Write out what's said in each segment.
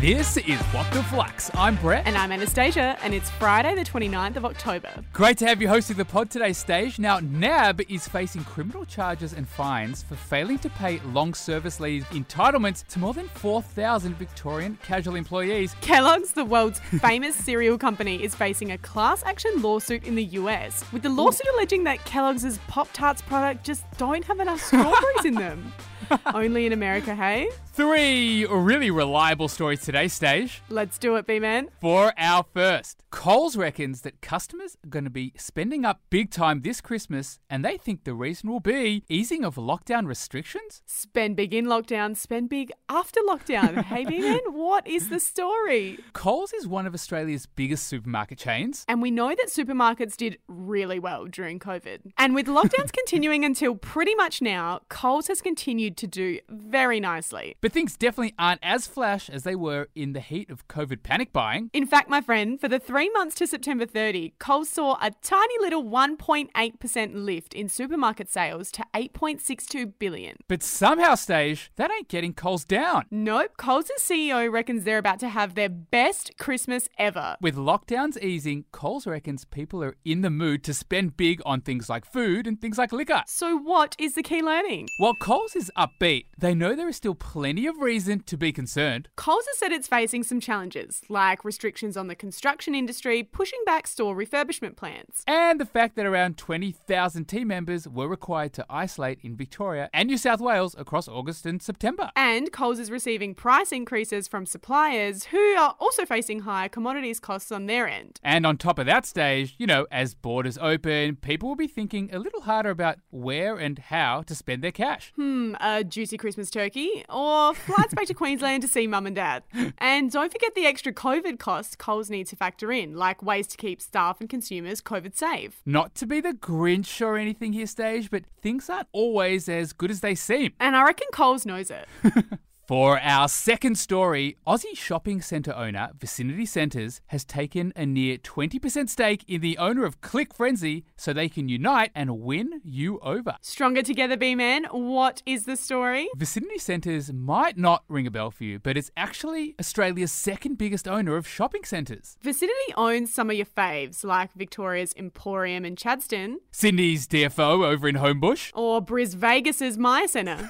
This is What the Flux. I'm Brett. And I'm Anastasia, and it's Friday, the 29th of October. Great to have you hosting the pod today, Stage. Now, NAB is facing criminal charges and fines for failing to pay long service leave entitlements to more than 4,000 Victorian casual employees. Kellogg's, the world's famous cereal company, is facing a class action lawsuit in the US, with the lawsuit alleging that Kellogg's Pop Tarts product just don't have enough strawberries in them. Only in America, hey? Three really reliable stories today, Stage. Let's do it, B Man. For our first, Coles reckons that customers are going to be spending up big time this Christmas, and they think the reason will be easing of lockdown restrictions. Spend big in lockdown, spend big after lockdown. hey, B Man, what is the story? Coles is one of Australia's biggest supermarket chains. And we know that supermarkets did really well during COVID. And with lockdowns continuing until pretty much now, Coles has continued to do very nicely. But things definitely aren't as flash as they were in the heat of COVID panic buying. In fact, my friend, for the three months to September 30, Coles saw a tiny little 1.8% lift in supermarket sales to 8.62 billion. But somehow, Stage, that ain't getting Coles down. Nope, Coles' CEO reckons they're about to have their best Christmas ever. With lockdowns easing, Coles reckons people are in the mood to spend big on things like food and things like liquor. So, what is the key learning? While Coles is upbeat, they know there is still plenty of reason to be concerned. Coles has said it's facing some challenges, like restrictions on the construction industry, pushing back store refurbishment plans. And the fact that around 20,000 team members were required to isolate in Victoria and New South Wales across August and September. And Coles is receiving price increases from suppliers who are also facing higher commodities costs on their end. And on top of that stage, you know, as borders open, people will be thinking a little harder about where and how to spend their cash. Hmm, a juicy Christmas turkey or flights back to Queensland to see mum and dad. And don't forget the extra COVID costs Coles needs to factor in, like ways to keep staff and consumers COVID safe. Not to be the Grinch or anything here, stage, but things aren't always as good as they seem. And I reckon Coles knows it. For our second story, Aussie shopping centre owner Vicinity Centres has taken a near 20% stake in the owner of Click Frenzy so they can unite and win you over. Stronger together, B Man. What is the story? Vicinity Centres might not ring a bell for you, but it's actually Australia's second biggest owner of shopping centres. Vicinity owns some of your faves, like Victoria's Emporium in Chadstone, Sydney's DFO over in Homebush, or Bris Vegas's Myer Centre.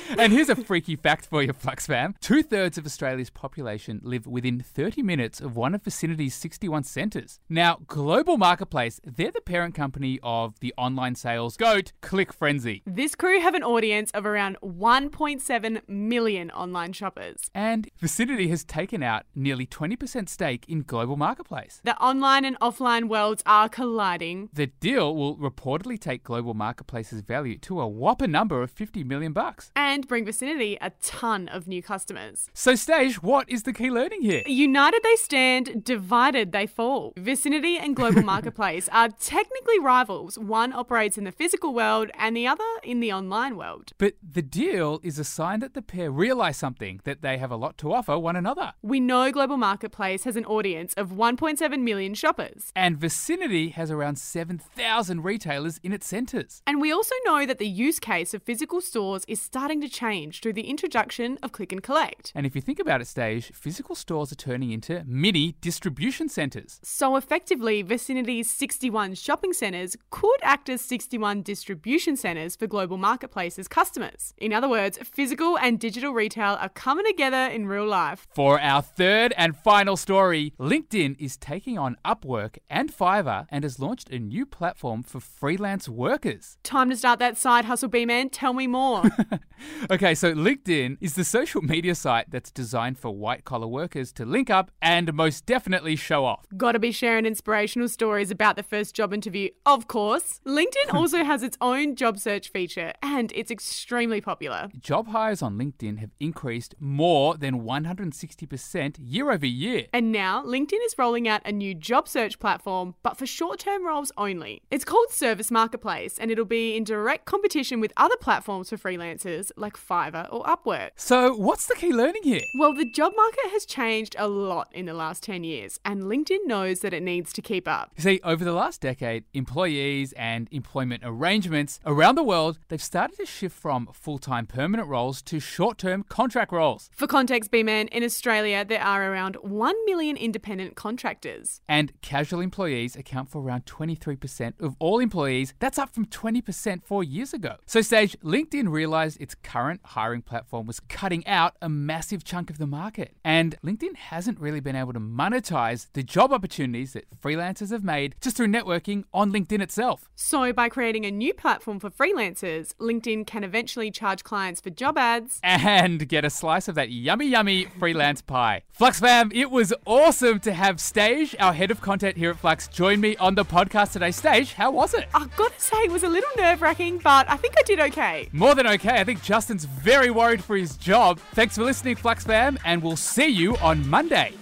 and here's a freaky fact for you, Flux fam. Two thirds of Australia's population live within 30 minutes of one of Vicinity's 61 centres. Now, Global Marketplace, they're the parent company of the online sales goat Click Frenzy. This crew have an audience of around 1.7 million online shoppers. And Vicinity has taken out nearly 20% stake in Global Marketplace. The online and offline worlds are colliding. The deal will reportedly take Global Marketplace's value to a whopper number of 50 million bucks. And bring Vicinity a ton of new customers. So, Stage, what is the key learning here? United they stand, divided they fall. Vicinity and Global Marketplace are technically rivals. One operates in the physical world and the other in the online world. But the deal is a sign that the pair realise something, that they have a lot to offer one another. We know Global Marketplace has an audience of 1.7 million shoppers. And Vicinity has around 7,000 retailers in its centres. And we also know that the use case of physical stores is starting to change through the introduction of click and collect. And if you think about it, Stage, physical stores are turning into mini distribution centres. So effectively, Vicinity's 61 shopping centres could act as 61 distribution centres for Global Marketplace's customers. In other words, physical and digital retail are coming together in real life. For our third and final story, LinkedIn is taking on Upwork and Fiverr and has launched a new platform for freelance workers. Time to start that side hustle, B man. Tell me more. okay, so LinkedIn is the social media site that's designed for white collar workers to link up and most definitely show off. Gotta be sharing inspirational stories about the first job interview, of course. LinkedIn also has its own job search feature and it's extremely popular. Job hires on LinkedIn have increased more than 160% year over year. And now LinkedIn is rolling out a new job search platform, but for short term roles only. It's called Service Marketplace and it'll be in direct competition with other platforms for freelancers like Fiverr or Upwork. So, what's the key learning here? Well, the job market has changed a lot in the last 10 years, and LinkedIn knows that it needs to keep up. You see, over the last decade, employees and employment arrangements around the world, they've started to shift from full-time permanent roles to short-term contract roles. For context, B-Man, in Australia, there are around 1 million independent contractors. And casual employees account for around 23% of all employees. That's up from 20% four years ago. So, Stage, LinkedIn realized its current hiring platform was cutting out a massive chunk of the market. And LinkedIn hasn't really been able to monetize the job opportunities that freelancers have made just through networking on LinkedIn itself. So, by creating a new platform for freelancers, LinkedIn can eventually charge clients for job ads and get a slice of that yummy, yummy freelance pie. Flux fam, it was awesome to have Stage, our head of content here at Flux, join me on the podcast today. Stage, how was it? I've got to say, it was a little nerve wracking, but I think I did okay. More than okay. I think Justin's very worried for job. Thanks for listening, Flux fam, and we'll see you on Monday.